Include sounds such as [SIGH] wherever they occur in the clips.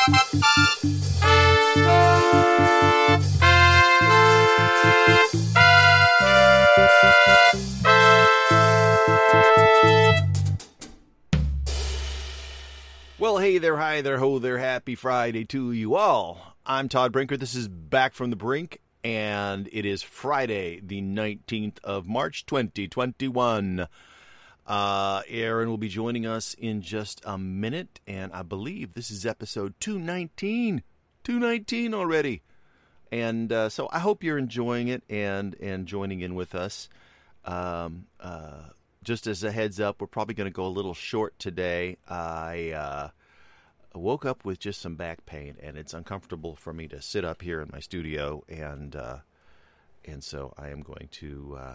Well, hey there, hi there, ho there, happy Friday to you all. I'm Todd Brinker. This is Back from the Brink, and it is Friday, the 19th of March, 2021. Uh, Aaron will be joining us in just a minute, and I believe this is episode 219. 219 already. And uh, so I hope you're enjoying it and, and joining in with us. Um, uh, just as a heads up, we're probably going to go a little short today. I uh, woke up with just some back pain, and it's uncomfortable for me to sit up here in my studio, and uh, and so I am going to uh,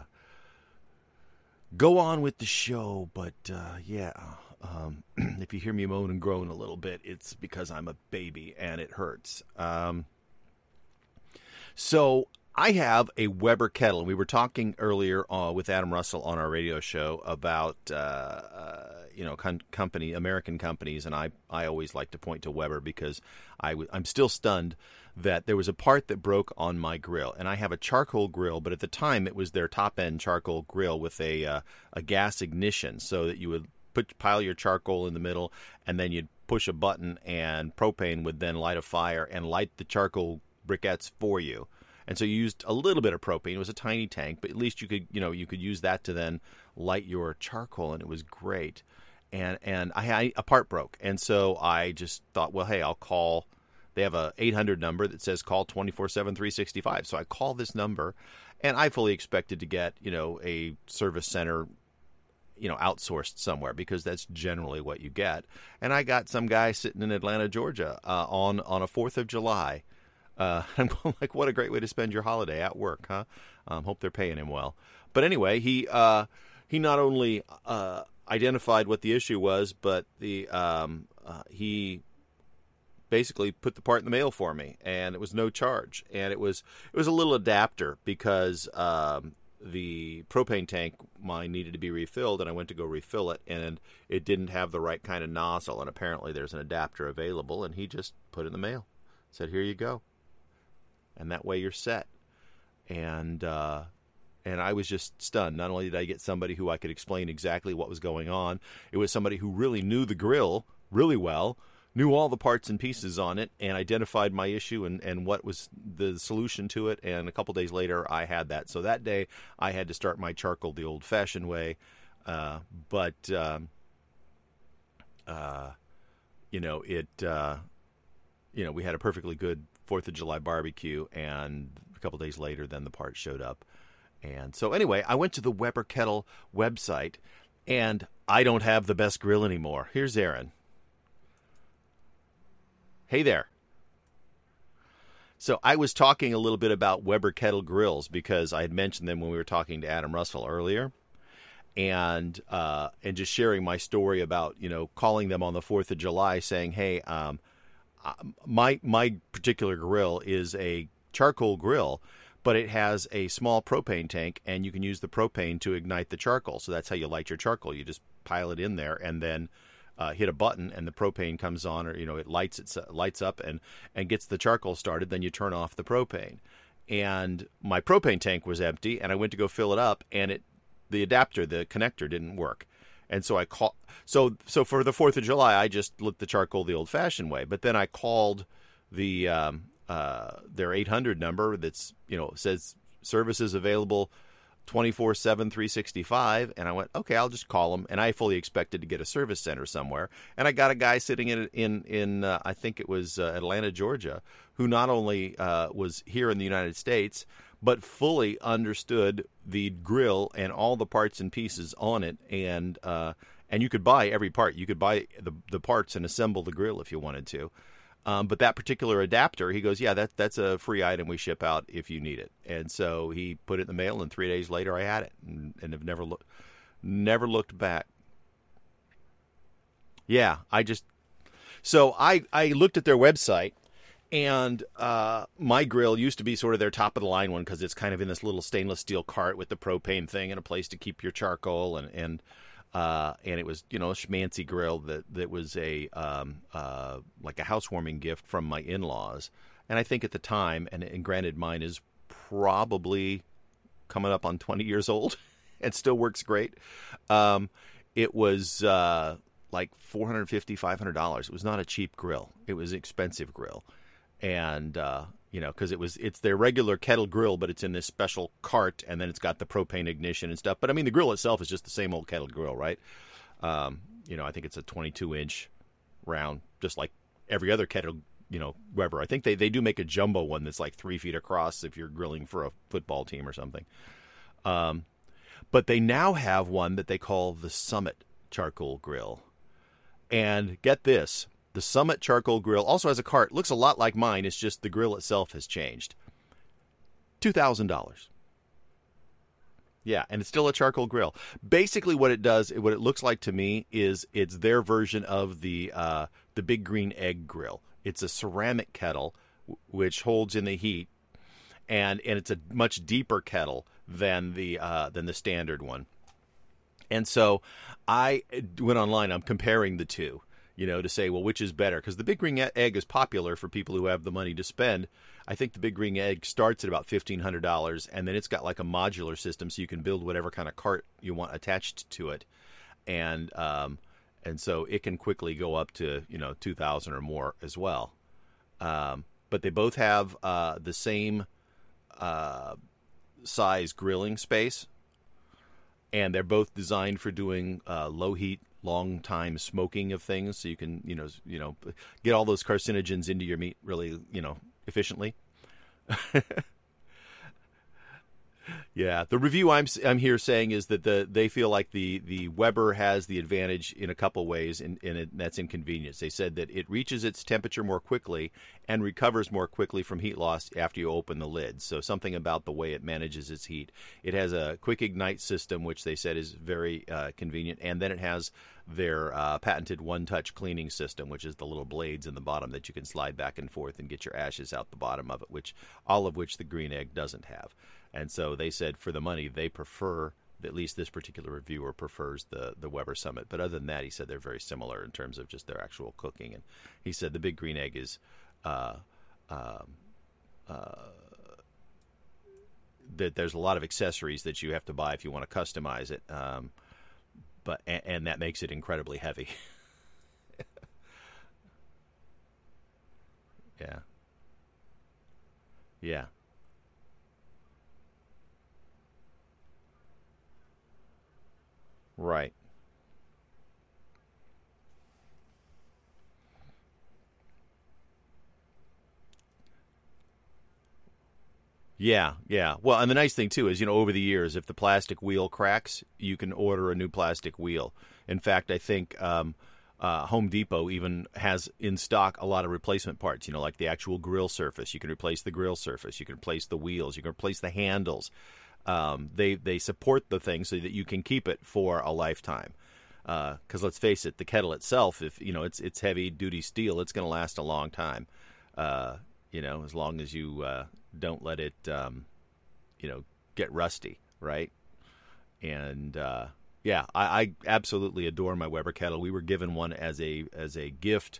go on with the show. But uh, yeah, um, [CLEARS THROAT] if you hear me moan and groan a little bit, it's because I'm a baby and it hurts. Um, so I have a Weber kettle, we were talking earlier uh, with Adam Russell on our radio show about uh, uh, you know com- company American companies, and I I always like to point to Weber because I w- I'm still stunned that there was a part that broke on my grill, and I have a charcoal grill, but at the time it was their top end charcoal grill with a uh, a gas ignition, so that you would put pile your charcoal in the middle, and then you'd push a button, and propane would then light a fire and light the charcoal briquettes for you and so you used a little bit of propane. It was a tiny tank, but at least you could, you know, you could use that to then light your charcoal, and it was great. And and I, I a part broke, and so I just thought, well, hey, I'll call. They have a 800 number that says call 24/7 365. So I call this number, and I fully expected to get, you know, a service center you know outsourced somewhere because that's generally what you get and i got some guy sitting in atlanta georgia uh, on on a fourth of july uh, [LAUGHS] I'm like, what a great way to spend your holiday at work, huh? Um, hope they're paying him well. But anyway, he uh, he not only uh, identified what the issue was, but the um, uh, he basically put the part in the mail for me, and it was no charge. And it was it was a little adapter because um, the propane tank mine needed to be refilled, and I went to go refill it, and it didn't have the right kind of nozzle. And apparently, there's an adapter available, and he just put it in the mail. Said, "Here you go." And that way you're set. And uh, and I was just stunned. Not only did I get somebody who I could explain exactly what was going on, it was somebody who really knew the grill really well, knew all the parts and pieces on it, and identified my issue and, and what was the solution to it. And a couple days later, I had that. So that day, I had to start my charcoal the old fashioned way. Uh, but, um, uh, you know, it, uh, you know, we had a perfectly good Fourth of July barbecue, and a couple days later, then the part showed up. And so, anyway, I went to the Weber Kettle website, and I don't have the best grill anymore. Here's Aaron. Hey there. So I was talking a little bit about Weber Kettle grills because I had mentioned them when we were talking to Adam Russell earlier, and uh, and just sharing my story about you know calling them on the Fourth of July, saying, "Hey, um, my my particular grill is a charcoal grill, but it has a small propane tank, and you can use the propane to ignite the charcoal. So that's how you light your charcoal. You just pile it in there, and then uh, hit a button, and the propane comes on, or you know it lights it lights up and and gets the charcoal started. Then you turn off the propane. And my propane tank was empty, and I went to go fill it up, and it the adapter, the connector, didn't work. And so I call so so for the Fourth of July, I just lit the charcoal the old-fashioned way. But then I called the um, uh, their 800 number that's you know says services available 24 7 365 and i went okay i'll just call them and i fully expected to get a service center somewhere and i got a guy sitting in in in uh, i think it was uh, atlanta georgia who not only uh, was here in the united states but fully understood the grill and all the parts and pieces on it, and uh, and you could buy every part. You could buy the the parts and assemble the grill if you wanted to. Um, but that particular adapter, he goes, yeah, that that's a free item we ship out if you need it. And so he put it in the mail, and three days later, I had it, and, and have never looked never looked back. Yeah, I just so I I looked at their website and uh, my grill used to be sort of their top of the line one because it's kind of in this little stainless steel cart with the propane thing and a place to keep your charcoal and and uh, and it was you know a schmancy grill that that was a um, uh, like a housewarming gift from my in-laws. And I think at the time, and, and granted, mine is probably coming up on 20 years old [LAUGHS] and still works great. Um, it was uh, like 450 $500. It was not a cheap grill. It was an expensive grill. And, uh, you know, because it was it's their regular kettle grill, but it's in this special cart, and then it's got the propane ignition and stuff. But I mean, the grill itself is just the same old kettle grill, right? Um, you know, I think it's a 22 inch round, just like every other kettle, you know, Weber. I think they, they do make a jumbo one that's like three feet across if you're grilling for a football team or something. Um, but they now have one that they call the Summit Charcoal Grill. And get this the Summit Charcoal Grill also has a cart, looks a lot like mine, it's just the grill itself has changed. $2,000. Yeah, and it's still a charcoal grill. Basically, what it does, what it looks like to me, is it's their version of the uh, the Big Green Egg grill. It's a ceramic kettle which holds in the heat, and and it's a much deeper kettle than the uh, than the standard one. And so I went online. I'm comparing the two, you know, to say, well, which is better? Because the big green egg is popular for people who have the money to spend. I think the big green egg starts at about fifteen hundred dollars, and then it's got like a modular system, so you can build whatever kind of cart you want attached to it, and um, and so it can quickly go up to you know two thousand or more as well. Um, but they both have uh, the same uh, size grilling space, and they're both designed for doing uh, low heat, long time smoking of things, so you can you know you know get all those carcinogens into your meat really you know efficiently. [LAUGHS] Yeah, the review I'm I'm here saying is that the they feel like the the Weber has the advantage in a couple ways, and, and it, that's inconvenience. They said that it reaches its temperature more quickly and recovers more quickly from heat loss after you open the lid. So something about the way it manages its heat. It has a quick ignite system, which they said is very uh, convenient, and then it has their uh, patented one-touch cleaning system, which is the little blades in the bottom that you can slide back and forth and get your ashes out the bottom of it, which all of which the green egg doesn't have. And so they said for the money, they prefer, at least this particular reviewer prefers the, the Weber Summit. But other than that, he said they're very similar in terms of just their actual cooking. And he said the Big Green Egg is. Uh, um, uh, that there's a lot of accessories that you have to buy if you want to customize it, um, but and, and that makes it incredibly heavy. [LAUGHS] yeah, yeah. Right. Yeah, yeah. Well, and the nice thing too is, you know, over the years, if the plastic wheel cracks, you can order a new plastic wheel. In fact, I think um, uh, Home Depot even has in stock a lot of replacement parts. You know, like the actual grill surface. You can replace the grill surface. You can replace the wheels. You can replace the handles. Um, they they support the thing so that you can keep it for a lifetime. Because uh, let's face it, the kettle itself, if you know it's it's heavy duty steel, it's going to last a long time. Uh, you know, as long as you uh, don't let it, um, you know, get rusty, right? And uh, yeah, I, I, absolutely adore my Weber kettle. We were given one as a as a gift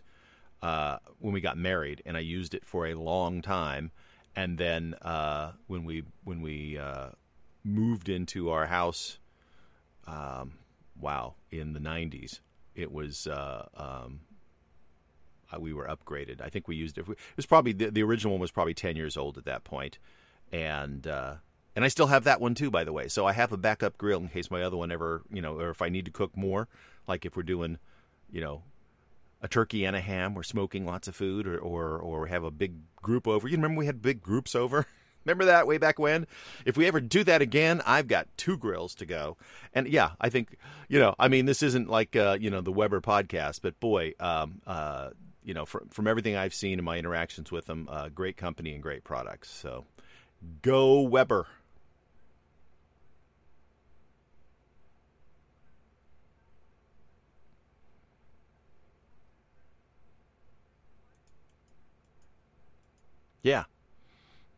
uh, when we got married, and I used it for a long time. And then uh, when we when we moved into our house, um, wow, in the 90s, it was, uh, um, uh, we were upgraded. I think we used it. It was probably, the, the original one was probably 10 years old at that point. And, uh, and I still have that one too, by the way. So I have a backup grill in case my other one ever, you know, or if I need to cook more, like if we're doing, you know, a turkey and a ham, we're smoking lots of food, or or, or have a big group over. You remember we had big groups over? [LAUGHS] Remember that way back when? If we ever do that again, I've got two grills to go. And yeah, I think, you know, I mean, this isn't like, uh, you know, the Weber podcast, but boy, um, uh, you know, from, from everything I've seen in my interactions with them, uh, great company and great products. So go Weber. Yeah.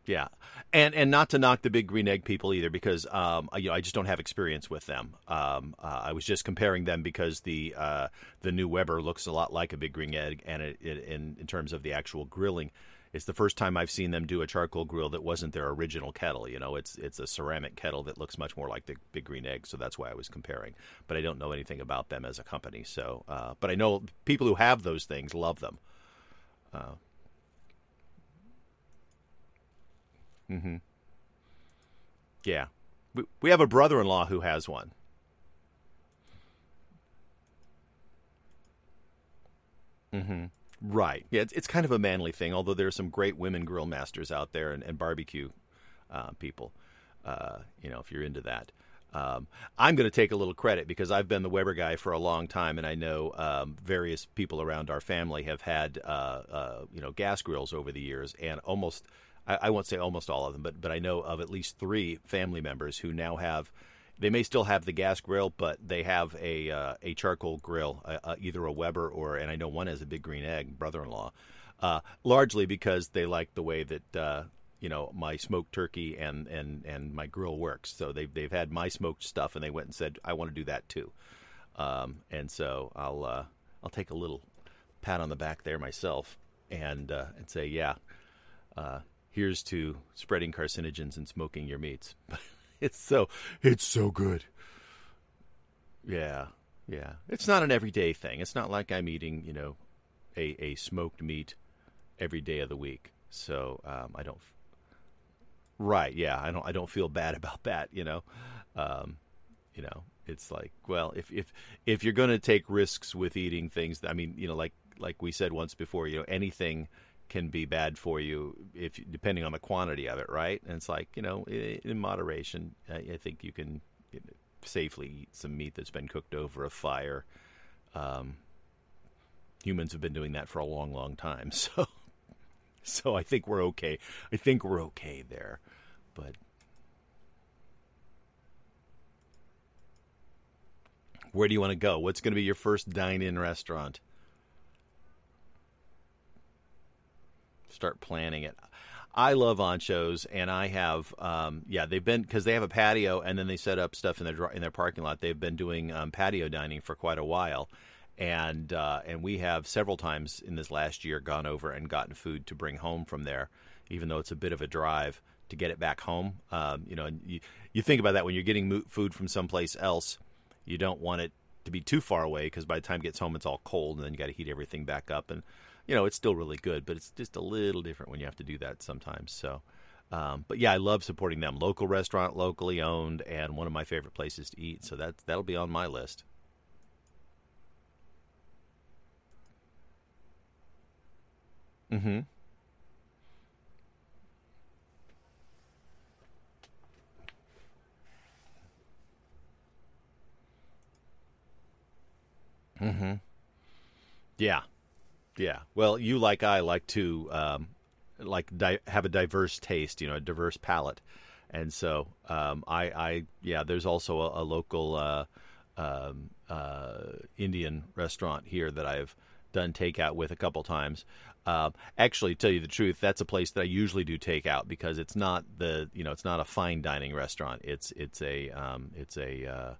Yeah. And and not to knock the big green egg people either, because um, you know I just don't have experience with them. Um, uh, I was just comparing them because the uh, the new Weber looks a lot like a big green egg, and it, it, in in terms of the actual grilling, it's the first time I've seen them do a charcoal grill that wasn't their original kettle. You know, it's it's a ceramic kettle that looks much more like the big green egg, so that's why I was comparing. But I don't know anything about them as a company. So, uh, but I know people who have those things love them. Uh, Mm-hmm. Yeah, we we have a brother-in-law who has one. Mm-hmm. Right. Yeah, it's, it's kind of a manly thing. Although there are some great women grill masters out there and, and barbecue uh, people. Uh, you know, if you're into that. Um, I'm going to take a little credit because I've been the Weber guy for a long time, and I know um, various people around our family have had uh, uh you know gas grills over the years, and almost I, I won't say almost all of them, but but I know of at least three family members who now have. They may still have the gas grill, but they have a uh, a charcoal grill, uh, uh, either a Weber or, and I know one has a big green egg. Brother-in-law, uh, largely because they like the way that uh, you know my smoked turkey and, and, and my grill works. So they've they've had my smoked stuff, and they went and said, "I want to do that too." Um, and so I'll uh, I'll take a little pat on the back there myself, and and say, "Yeah, here's to spreading carcinogens and smoking your meats. [LAUGHS] it's so it's so good. Yeah, yeah. It's not an everyday thing. It's not like I'm eating, you know, a, a smoked meat every day of the week. So um, I don't. Right. Yeah. I don't. I don't feel bad [LAUGHS] about that. You know. Um, you know. It's like, well, if if if you're going to take risks with eating things, I mean, you know, like like we said once before, you know, anything can be bad for you if depending on the quantity of it, right? And it's like you know, in moderation, I, think you can safely eat some meat that's been cooked over a fire. Um, humans have been doing that for a long, long time, [LAUGHS] so so I think we're okay. I think we're okay there, but. Where do you want to go? What's going to be your first dine-in restaurant? Start planning it. I love Anchos, and I have, um, yeah, they've been because they have a patio, and then they set up stuff in their in their parking lot. They've been doing um, patio dining for quite a while, and uh, and we have several times in this last year gone over and gotten food to bring home from there, even though it's a bit of a drive to get it back home. Um, you know, and you you think about that when you're getting food from someplace else, you don't want it to be too far away because by the time it gets home, it's all cold, and then you got to heat everything back up and you know, it's still really good, but it's just a little different when you have to do that sometimes. So, um, but yeah, I love supporting them. Local restaurant, locally owned, and one of my favorite places to eat. So that that'll be on my list. Mm-hmm. Mm-hmm. Yeah. Yeah. Well, you like I like to um, like di- have a diverse taste, you know, a diverse palate, and so um, I, I, yeah. There's also a, a local uh, um, uh, Indian restaurant here that I've done takeout with a couple times. Uh, actually, tell you the truth, that's a place that I usually do takeout because it's not the you know it's not a fine dining restaurant. It's it's a um, it's a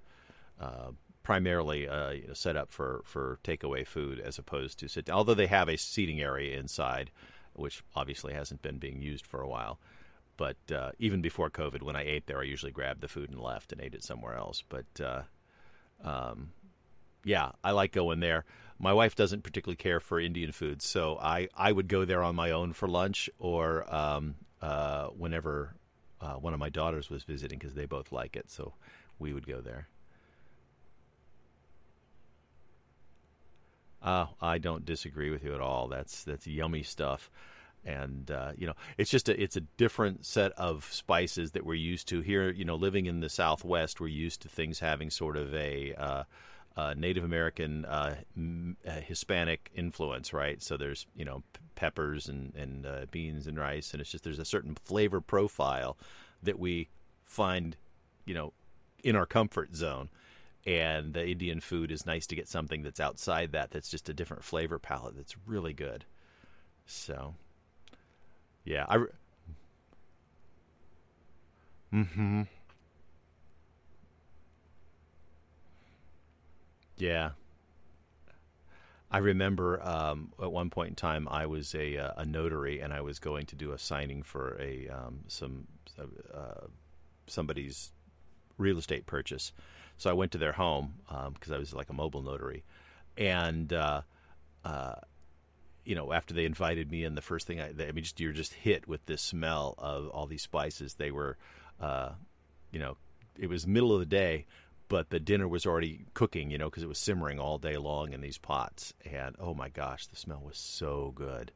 uh, primarily uh, set up for, for takeaway food as opposed to sit down. Although they have a seating area inside, which obviously hasn't been being used for a while. But uh, even before COVID, when I ate there, I usually grabbed the food and left and ate it somewhere else. But uh, um, yeah, I like going there. My wife doesn't particularly care for Indian food, so I, I would go there on my own for lunch or um, uh, whenever uh, one of my daughters was visiting because they both like it. So we would go there. Uh, I don't disagree with you at all. That's that's yummy stuff, and uh, you know it's just a it's a different set of spices that we're used to here. You know, living in the Southwest, we're used to things having sort of a uh, uh, Native American, uh, m- uh, Hispanic influence, right? So there's you know p- peppers and and uh, beans and rice, and it's just there's a certain flavor profile that we find, you know, in our comfort zone and the Indian food is nice to get something that's outside that that's just a different flavor palette that's really good. So, yeah, I. Mm-hmm. Yeah. I remember um, at one point in time I was a, uh, a notary and I was going to do a signing for a um, some uh, somebody's real estate purchase. So I went to their home because um, I was like a mobile notary, and uh, uh, you know after they invited me in, the first thing I, I mean, just you're just hit with this smell of all these spices. They were, uh, you know, it was middle of the day, but the dinner was already cooking, you know, because it was simmering all day long in these pots. And oh my gosh, the smell was so good.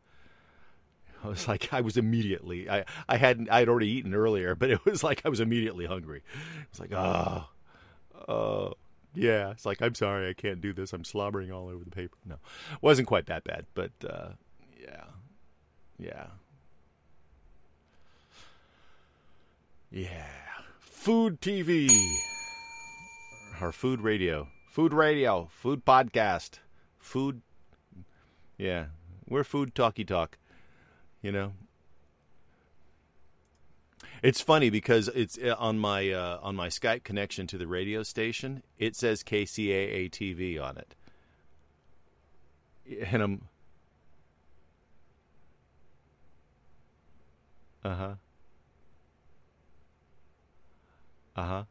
I was like, I was immediately, I, I hadn't, I had already eaten earlier, but it was like I was immediately hungry. It was like, oh, oh, yeah. It's like, I'm sorry, I can't do this. I'm slobbering all over the paper. No, wasn't quite that bad, but uh, yeah, yeah, yeah. Food TV our food radio, food radio, food podcast, food. Yeah, we're food talky talk. You know, it's funny because it's uh, on my uh, on my Skype connection to the radio station. It says KCAA TV on it, and I'm. Uh huh. Uh huh.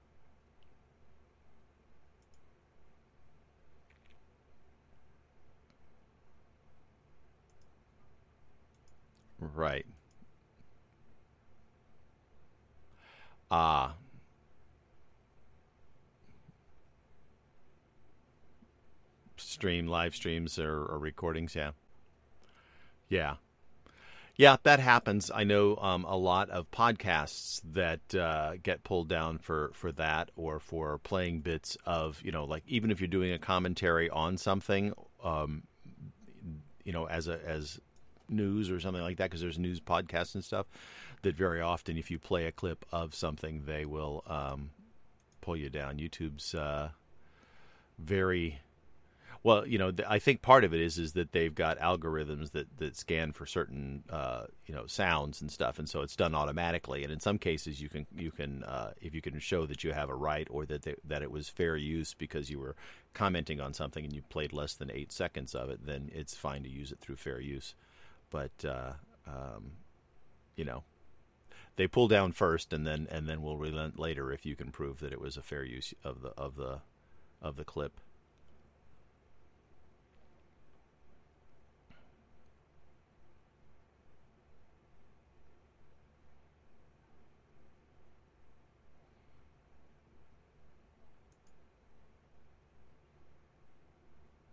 Right. Ah. Stream live streams or, or, recordings, yeah. Yeah. Yeah, that happens. I know um, a lot of podcasts that uh, get pulled down for, for that or for playing bits of, you know, like even if you're doing a commentary on something, um, you know, as a as news or something like that because there's news podcasts and stuff that very often if you play a clip of something they will um, pull you down. Youtube's uh, very well you know i think part of it is is that they've got algorithms that that scan for certain uh, you know sounds and stuff and so it's done automatically. And in some cases you can you can uh, if you can show that you have a right or that they, that it was fair use because you were commenting on something and you played less than eight seconds of it then it's fine to use it through fair use. But uh, um, you know they pull down first and then and then we'll relent later if you can prove that it was a fair use of the of the of the clip.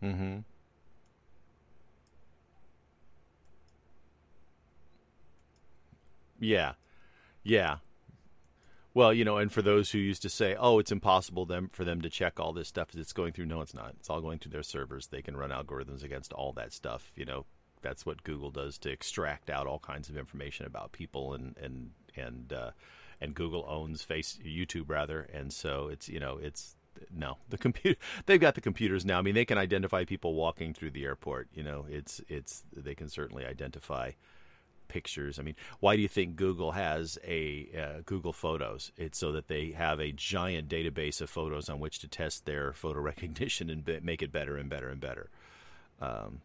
Mm-hmm. Yeah, yeah. Well, you know, and for those who used to say, "Oh, it's impossible them for them to check all this stuff as it's going through," no, it's not. It's all going through their servers. They can run algorithms against all that stuff. You know, that's what Google does to extract out all kinds of information about people, and and and uh, and Google owns Face YouTube rather, and so it's you know it's no the computer [LAUGHS] they've got the computers now. I mean, they can identify people walking through the airport. You know, it's it's they can certainly identify pictures. I mean, why do you think Google has a uh, Google Photos? It's so that they have a giant database of photos on which to test their photo [LAUGHS] recognition and be- make it better and better and better. Um,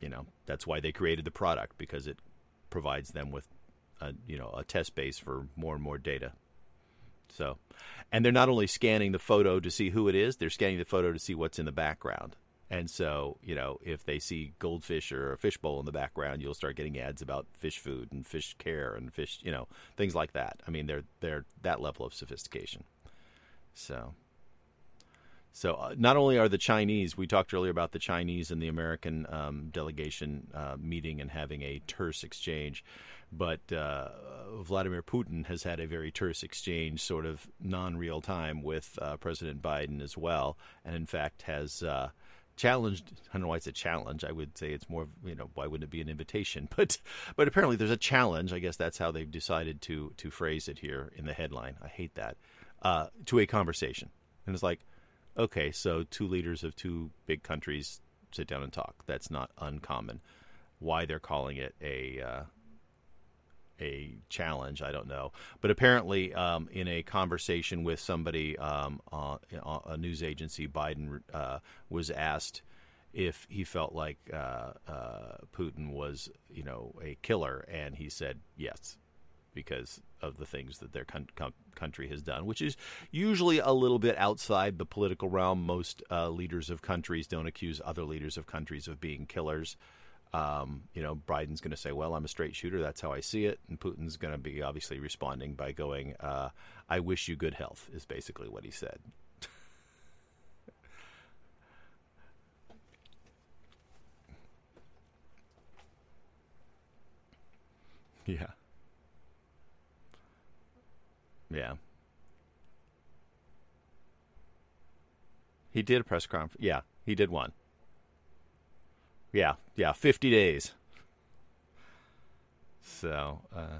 you know, that's why they created the product because it provides them with a, you know a test base for more and more data. So, and they're not only scanning the photo to see who it is; they're scanning the photo to see what's in the background. And so, you know, if they see goldfish or a fishbowl in the background, you'll start getting ads about fish food and fish care and fish, you know, things like that. I mean, they're they're that level of sophistication. So, so uh, not only are the Chinese, we talked earlier about the Chinese and the American um, delegation uh, meeting and having a terse exchange, but uh, Vladimir Putin has had a very terse exchange, sort of non-real time, with uh, President Biden as well, and in fact has uh, challenged. I don't know why it's a challenge. I would say it's more, you know, why wouldn't it be an invitation? [LAUGHS] But but apparently there's a challenge. I guess that's how they've decided to to phrase it here in the headline. I hate that uh, to a conversation, and it's like, okay, so two leaders of two big countries sit down and talk. That's not uncommon. Why they're calling it a uh, a challenge. I don't know, but apparently, um, in a conversation with somebody, um, uh, a news agency, Biden uh, was asked if he felt like uh, uh, Putin was, you know, a killer, and he said yes, because of the things that their con- country has done, which is usually a little bit outside the political realm. Most uh, leaders of countries don't accuse other leaders of countries of being killers. Um, you know, Biden's going to say, "Well, I'm a straight shooter. That's how I see it," and Putin's going to be obviously responding by going, uh, "I wish you good health," is basically what he said. [LAUGHS] yeah. Yeah. He did a press conference. Yeah, he did one. Yeah, yeah, 50 days. So, uh,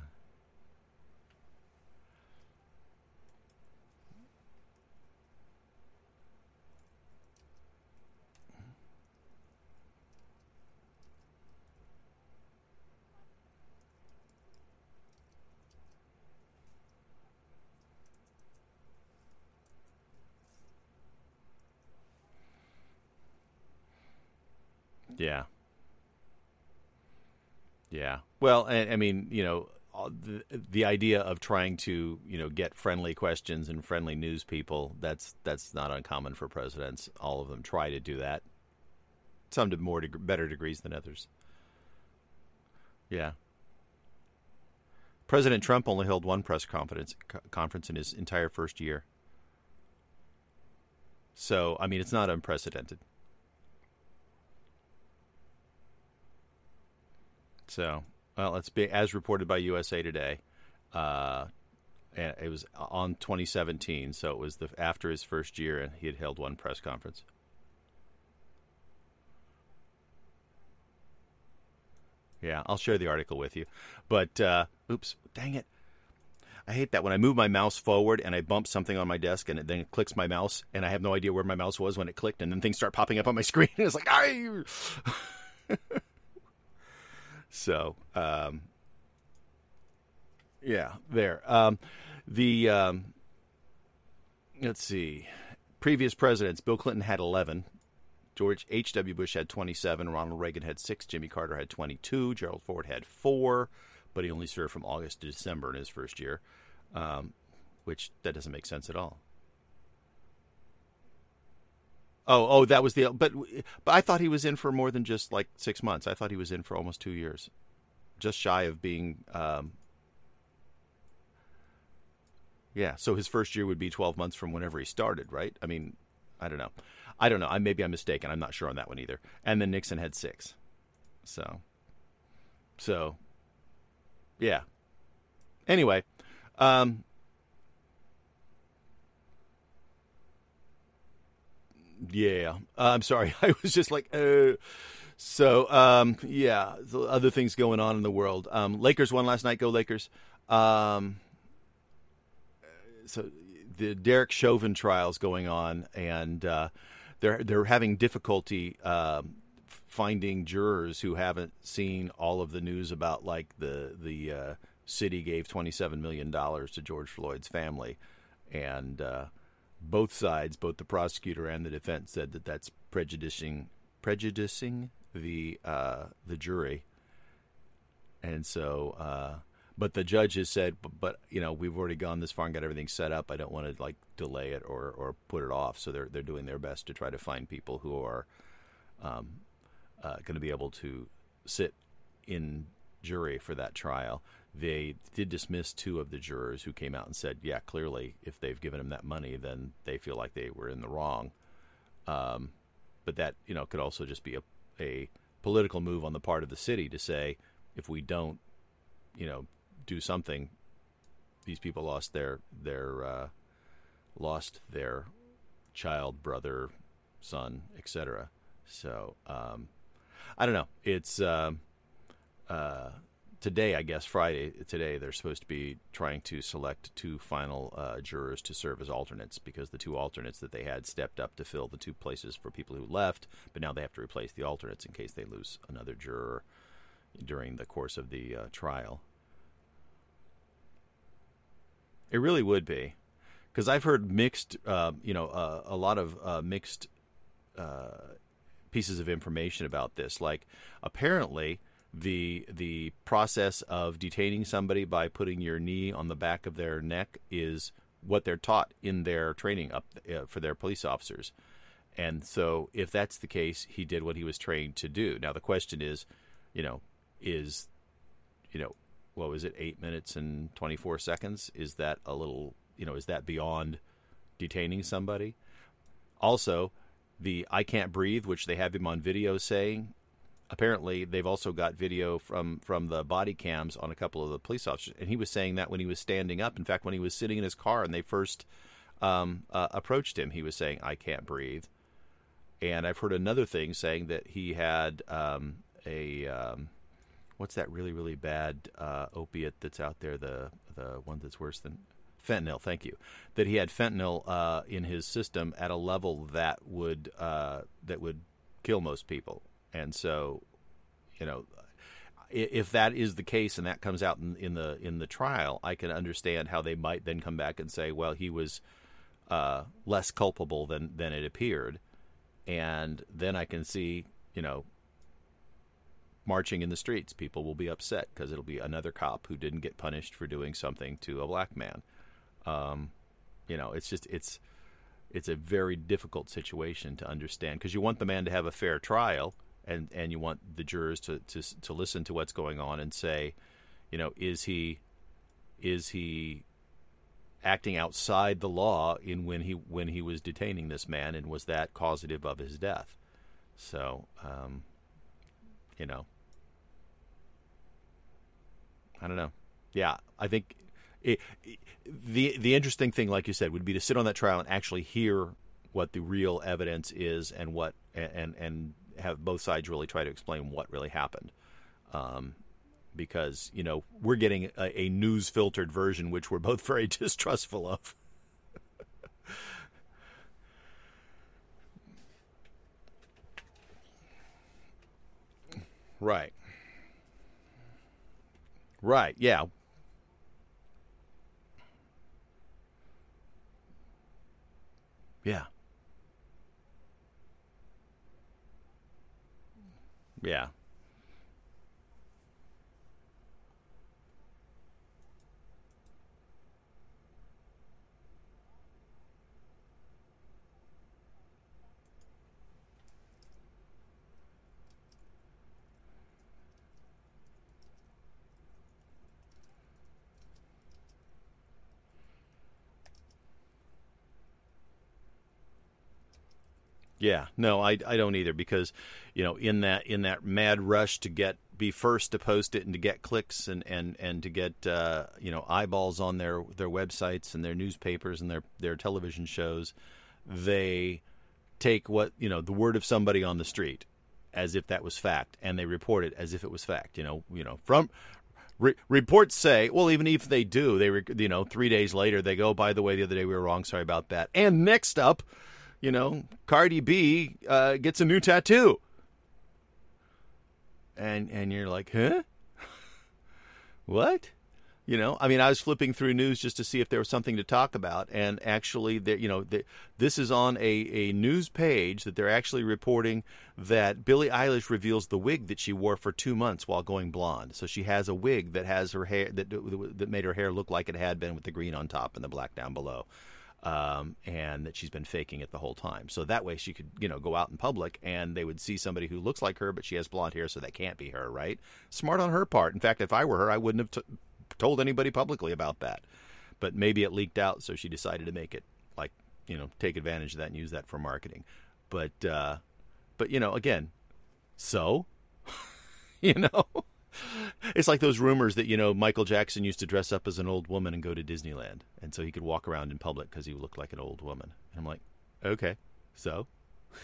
Yeah. Yeah. Well, I, I mean, you know, the, the idea of trying to, you know, get friendly questions and friendly news people, that's that's not uncommon for presidents. All of them try to do that. Some to more deg- better degrees than others. Yeah. President Trump only held one press conference conference in his entire first year. So, I mean, it's not unprecedented. So, well, it's be as reported by USA Today. Uh, it was on 2017, so it was the after his first year, and he had held one press conference. Yeah, I'll share the article with you. But uh, oops, dang it. I hate that when I move my mouse forward and I bump something on my desk and it, then it clicks my mouse and I have no idea where my mouse was when it clicked and then things start popping up on my [LAUGHS] screen. it's like, I. [LAUGHS] So, um, yeah, there. Um, the um, let's see, previous presidents: Bill Clinton had eleven. George H.W. Bush had 27, Ronald Reagan had 6, Jimmy Carter had 22, Gerald Ford had 4, but he only served from August to December in his first year, um, which that doesn't make sense at all. Oh, oh, that was the. But, but I thought he was in for more than just like six months. I thought he was in for almost two years, just shy of being. Um, yeah, so his first year would be twelve months from whenever he started, right? I mean, I don't know. I don't know. I maybe I'm mistaken. I'm not sure on that one either. And then Nixon had six. So, so, yeah. Anyway, um, Yeah, uh, I'm sorry. [LAUGHS] I was just like, uh. so um, yeah, other things going on in the world. Um, Lakers won last night. Go Lakers. Um, so the Derek Chauvin trials going on, and uh, they're they're having difficulty uh, finding jurors who haven't seen all of the news about like the the uh, city gave twenty seven million dollars to George Floyd's family, and uh, both sides, both the prosecutor and the defense, said that that's prejudicing prejudicing the uh, the jury, and so. Uh, but the judge has said, but, but, you know, we've already gone this far and got everything set up. I don't want to like delay it or, or put it off. So they're they're doing their best to try to find people who are um, uh, going to be able to sit in jury for that trial. They did dismiss two of the jurors who came out and said, yeah, clearly, if they've given him that money, then they feel like they were in the wrong. Um, but that, you know, could also just be a, a political move on the part of the city to say, if we don't, you know, do something, these people lost their their uh, lost their child, brother, son, etc. So um, I don't know. It's um, uh, today, I guess Friday today, they're supposed to be trying to select two final uh, jurors to serve as alternates because the two alternates that they had stepped up to fill the two places for people who left, but now they have to replace the alternates in case they lose another juror during the course of the uh, trial. It really would be, because I've heard mixed, uh, you know, uh, a lot of uh, mixed uh, pieces of information about this. Like, apparently, the the process of detaining somebody by putting your knee on the back of their neck is what they're taught in their training up uh, for their police officers. And so, if that's the case, he did what he was trained to do. Now, the question is, you know, is, you know, what was it, eight minutes and 24 seconds? Is that a little, you know, is that beyond detaining somebody? Also, the I can't breathe, which they have him on video saying, apparently they've also got video from from the body cams on a couple of the police officers, and he was saying that when he was standing up. In fact, when he was sitting in his car and they first um, uh, approached him, he was saying, "I can't breathe." And I've heard another thing saying that he had um, a um, what's that really really bad uh, opiate that's out there the the one that's worse than fentanyl thank you that he had fentanyl uh, in his system at a level that would uh, that would kill most people and so you know if that is the case and that comes out in, in the in the trial I can understand how they might then come back and say well he was uh, less culpable than than it appeared and then I can see you know marching in the streets. People will be upset because it'll be another cop who didn't get punished for doing something to a black man. Um, you know, it's just it's it's a very difficult situation to understand because you want the man to have a fair trial and and you want the jurors to to to listen to what's going on and say, you know, is he is he acting outside the law in when he when he was detaining this man and was that causative of his death? So, um, you know, I don't know. Yeah, I think it, it, the the interesting thing, like you said, would be to sit on that trial and actually hear what the real evidence is and what and and have both sides really try to explain what really happened. Um, because you know we're getting a, a news filtered version, which we're both [LAUGHS] very distrustful of. right. Right. Yeah. Yeah. Yeah. Yeah, no, I, I don't either because, you know, in that in that mad rush to get be first to post it and to get clicks and and and to get uh, you know eyeballs on their their websites and their newspapers and their their television shows, they take what you know the word of somebody on the street as if that was fact and they report it as if it was fact. You know, you know from Re- reports say, well, even if they do, they, re- you know, three days later they go. By the way, the other day we were wrong. Sorry about that. And next up, you know, Cardi B uh, gets a new tattoo. And and you're like, huh? [LAUGHS] what? You know, I mean, I was flipping through news just to see if there was something to talk about, and actually, there, you know, the, this is on a, a news page that they're actually reporting that Billie Eilish reveals the wig that she wore for two months while going blonde. So she has a wig that has her hair that that made her hair look like it had been with the green on top and the black down below um, and that she's been faking it the whole time. So that way she could, you know, go out in public and they would see somebody who looks like her, but she has blonde hair, so that can't be her, right? Smart on her part. In fact, if I were her, I wouldn't have t- told anybody publicly about that. But maybe it leaked out, so she decided to make it like, you know, take advantage of that and use that for marketing. But, uh, but you know, again, so, [LAUGHS] you know it's like those rumors that you know Michael Jackson used to dress up as an old woman and go to Disneyland, and so he could walk around in public because he looked like an old woman. And I'm like, okay, so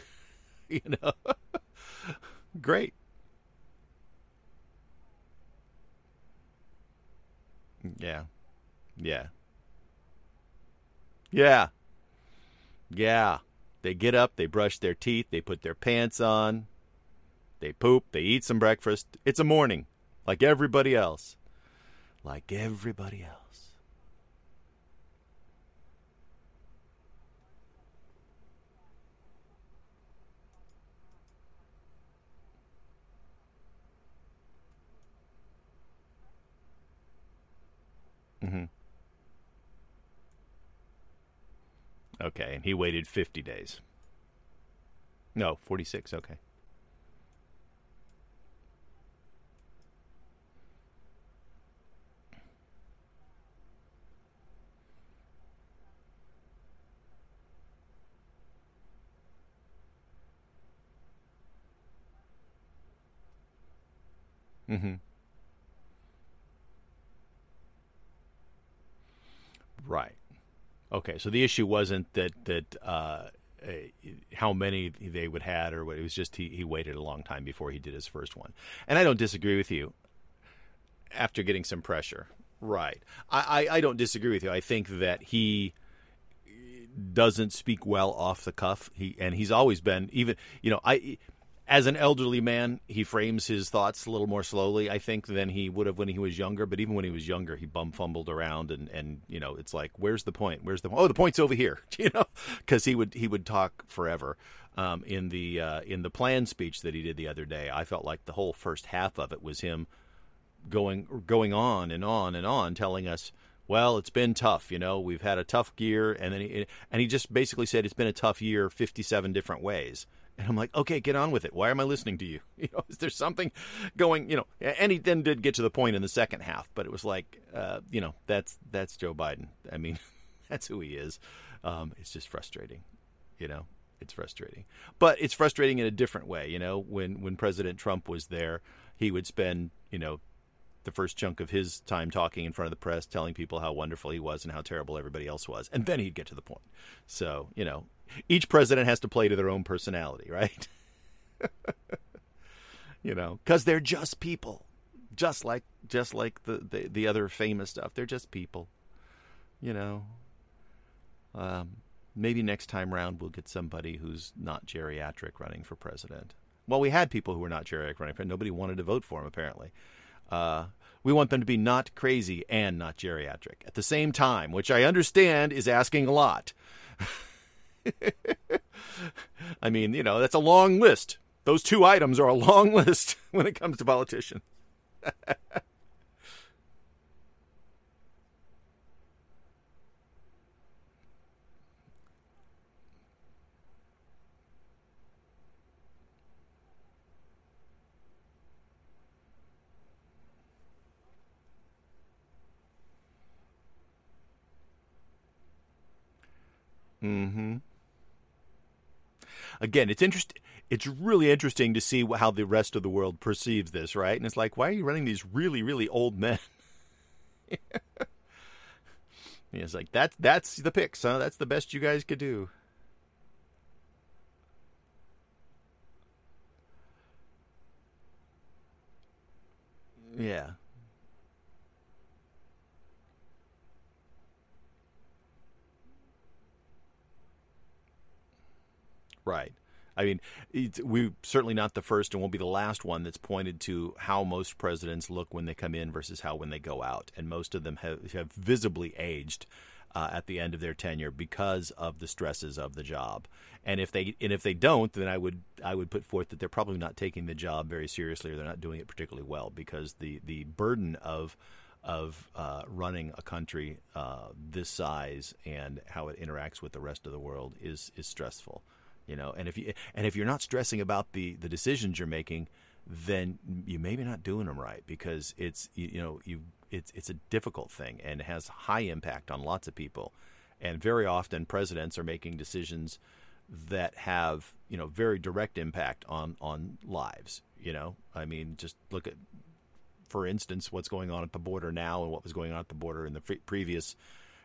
[LAUGHS] you know, [LAUGHS] great. Yeah, yeah, yeah, yeah. They get up, they brush their teeth, they put their pants on, they poop, they eat some breakfast. It's a morning like everybody else. Like everybody else. Mm-hmm. Okay, and he waited 50 days. No, 46, okay. Mm-hmm. Right. Okay. So the issue wasn't that that uh, how many they would had, or what. It was just he he waited a long time before he did his first one. And I don't disagree with you. After getting some pressure, right? I I, I don't disagree with you. I think that he doesn't speak well off the cuff. He and he's always been even you know I as an elderly man, he frames his thoughts a little more slowly, I think, than he would have when he was younger. But even when he was younger, he bum fumbled around, and, and you know, it's like, where's the point? Where's the oh, the point's over here, [LAUGHS] you know, because he would he would talk forever. Um, in the uh, in the plan speech that he did the other day, I felt like the whole first half of it was him going going on and on and on, telling us, well, it's been tough. You know, we've had a tough year, and then he, and he just basically said it's been a tough year, fifty seven different ways. And I'm like, okay, get on with it. Why am I listening to you? [LAUGHS] You know, is there something going? You know, and he then did get to the point in the second half, but it was like, uh, you know, that's that's Joe Biden. I mean, [LAUGHS] that's who he is. Um, it's just frustrating. You know, it's frustrating, but it's frustrating in a different way. You know, when when President Trump was there, he would spend you know the first chunk of his time talking in front of the press, telling people how wonderful he was and how terrible everybody else was, and then he'd get to the point. So you know, each president has to play to their own personality, right? [LAUGHS] you know, because they're just people, just like just like the, the, the other famous stuff. They're just people, you know. Um, maybe next time round we'll get somebody who's not geriatric running for president. Well, we had people who were not geriatric running for. Nobody wanted to vote for him apparently. Uh, we want them to be not crazy and not geriatric at the same time, which I understand is asking a lot. [LAUGHS] [LAUGHS] I mean, you know, that's a long list. Those two items are a long [LAUGHS] list when it comes to politicians. [LAUGHS] mm-hmm again, it's interesting. It's really interesting to see how the rest of the world perceives this, right? And it's like, why are you running these really, really old men? [LAUGHS] it's like that's that's the picks, huh? That's the best you guys could do. Yeah. Right. I mean, we're certainly not the first and won't be the last one that's pointed to how most presidents look when they come in versus how when they go out. And most of them have, have visibly aged uh, at the end of their tenure because of the stresses of the job. And if they and if they don't, then I would I would put forth that they're probably not taking the job very seriously or they're not doing it particularly well because the the burden of of uh, running a country uh, this size and how it interacts with the rest of the world is is stressful you know and if you and if you're not stressing about the the decisions you're making then you maybe not doing them right because it's you, you know you it's it's a difficult thing and has high impact on lots of people. And very often presidents are making decisions that have you know very direct impact on on lives you know? I mean just look at for instance what's going on at the border now and what was going on at the border in the previous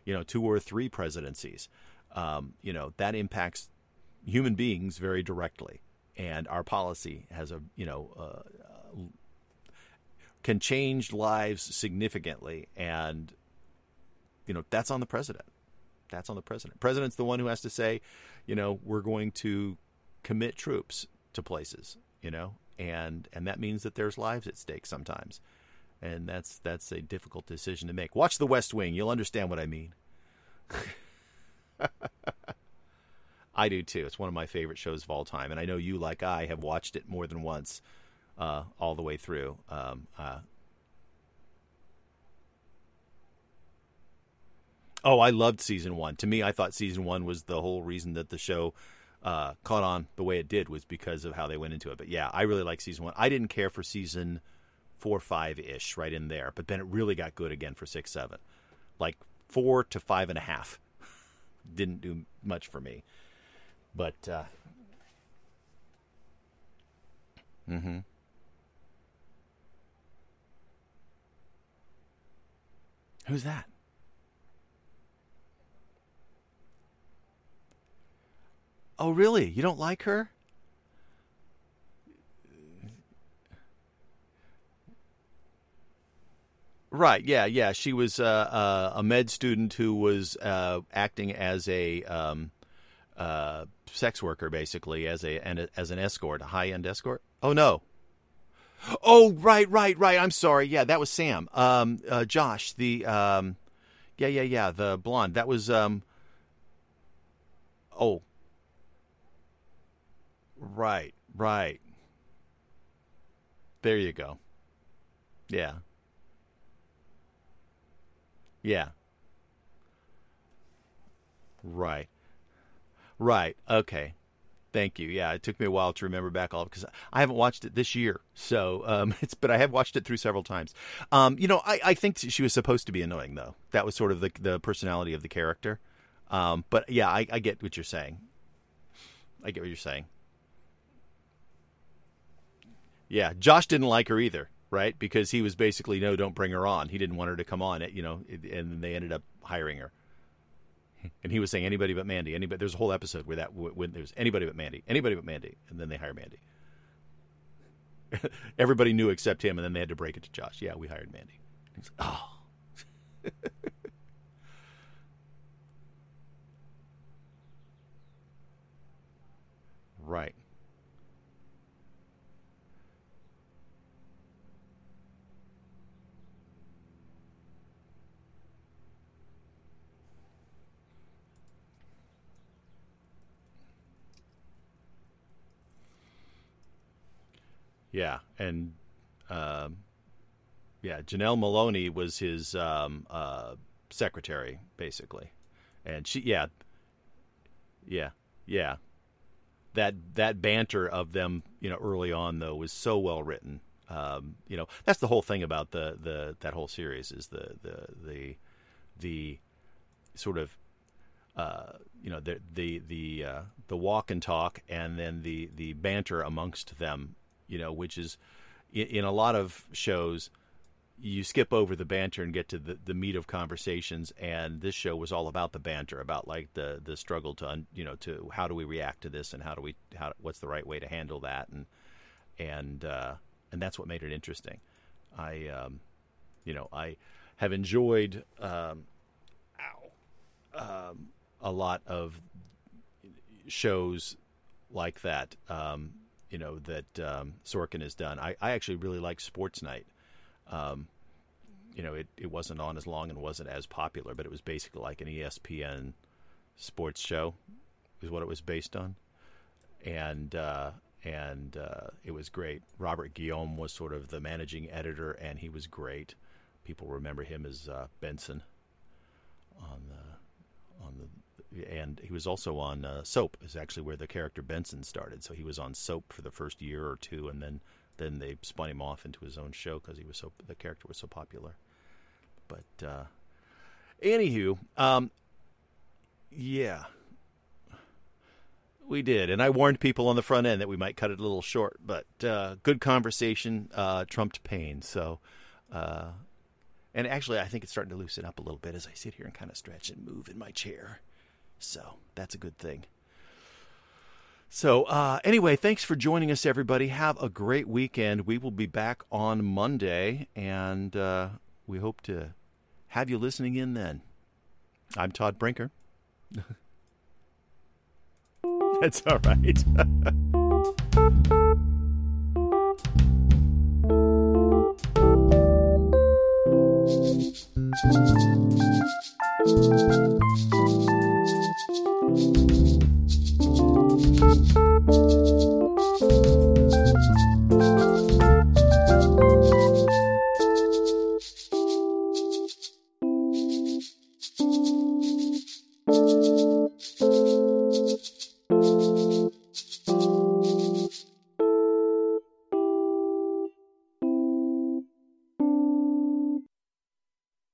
you know two or three presidencies. Um, you know that impacts human beings very directly, and our policy has a you know uh, uh, can change lives significantly, and you know that's on the president. That's on the president. President's the one who has to say, you know, we're going to commit troops to places, you know, and and that means that there's lives at stake sometimes, and that's that's a difficult decision to make. Watch The West Wing; you'll understand what I mean. [LAUGHS] I do too. It's one of my favorite shows of all time, and I know you, like I, have watched it more than once, uh, all the way through. Um, uh, Oh, I loved season one. To me, I thought season one was the whole reason that the show uh, caught on the way it did was because of how they went into it. But yeah, I really like season one. I didn't care for season four, five ish, right in there. But then it really got good again for six, seven. Like four to five and a half [LAUGHS] didn't do much for me. But uh, mm-hmm. Who's that? Oh, really? You don't like her? Right. Yeah. Yeah. She was uh, uh, a med student who was uh, acting as a um, uh, sex worker, basically, as a and as an escort, a high end escort. Oh no. Oh right, right, right. I'm sorry. Yeah, that was Sam. Um, uh, Josh, the um, yeah, yeah, yeah, the blonde. That was um. Oh. Right. Right. There you go. Yeah. Yeah. Right. Right. Okay. Thank you. Yeah, it took me a while to remember back all because I haven't watched it this year. So um, [LAUGHS] it's but I have watched it through several times. Um, you know, I, I think she was supposed to be annoying though. That was sort of the the personality of the character. Um, but yeah, I, I get what you're saying. I get what you're saying. Yeah, Josh didn't like her either right? Because he was basically no, don't bring her on. He didn't want her to come on, you know, and they ended up hiring her. And he was saying anybody but Mandy. Anybody. There's a whole episode where that when there's anybody but Mandy, anybody but Mandy, and then they hire Mandy. [LAUGHS] Everybody knew except him, and then they had to break it to Josh. Yeah, we hired Mandy. He's like, oh. [LAUGHS] right. Yeah, and um, yeah, Janel Moloney was his um, uh, secretary basically, and she yeah, yeah, yeah. That that banter of them, you know, early on though was so well written. Um, you know, that's the whole thing about the the that whole series is the the the the sort of uh, you know the the the uh, the walk and talk, and then the the banter amongst them you know, which is in, in a lot of shows you skip over the banter and get to the, the meat of conversations and this show was all about the banter about like the the struggle to you know to how do we react to this and how do we how what's the right way to handle that and and uh, and that's what made it interesting. I um, you know i have enjoyed um, um, a lot of shows like that. Um, you know that um, Sorkin has done. I, I actually really like Sports Night. Um, you know, it, it wasn't on as long and wasn't as popular, but it was basically like an ESPN sports show, is what it was based on, and uh, and uh, it was great. Robert Guillaume was sort of the managing editor, and he was great. People remember him as uh, Benson on the on the and he was also on uh, Soap. Is actually where the character Benson started. So he was on Soap for the first year or two, and then then they spun him off into his own show because he was so the character was so popular. But uh, anywho, um, yeah, we did, and I warned people on the front end that we might cut it a little short. But uh, good conversation uh, trumped pain. So. Uh, and actually, I think it's starting to loosen up a little bit as I sit here and kind of stretch and move in my chair. So that's a good thing. So, uh, anyway, thanks for joining us, everybody. Have a great weekend. We will be back on Monday, and uh, we hope to have you listening in then. I'm Todd Brinker. [LAUGHS] That's all right. [LAUGHS]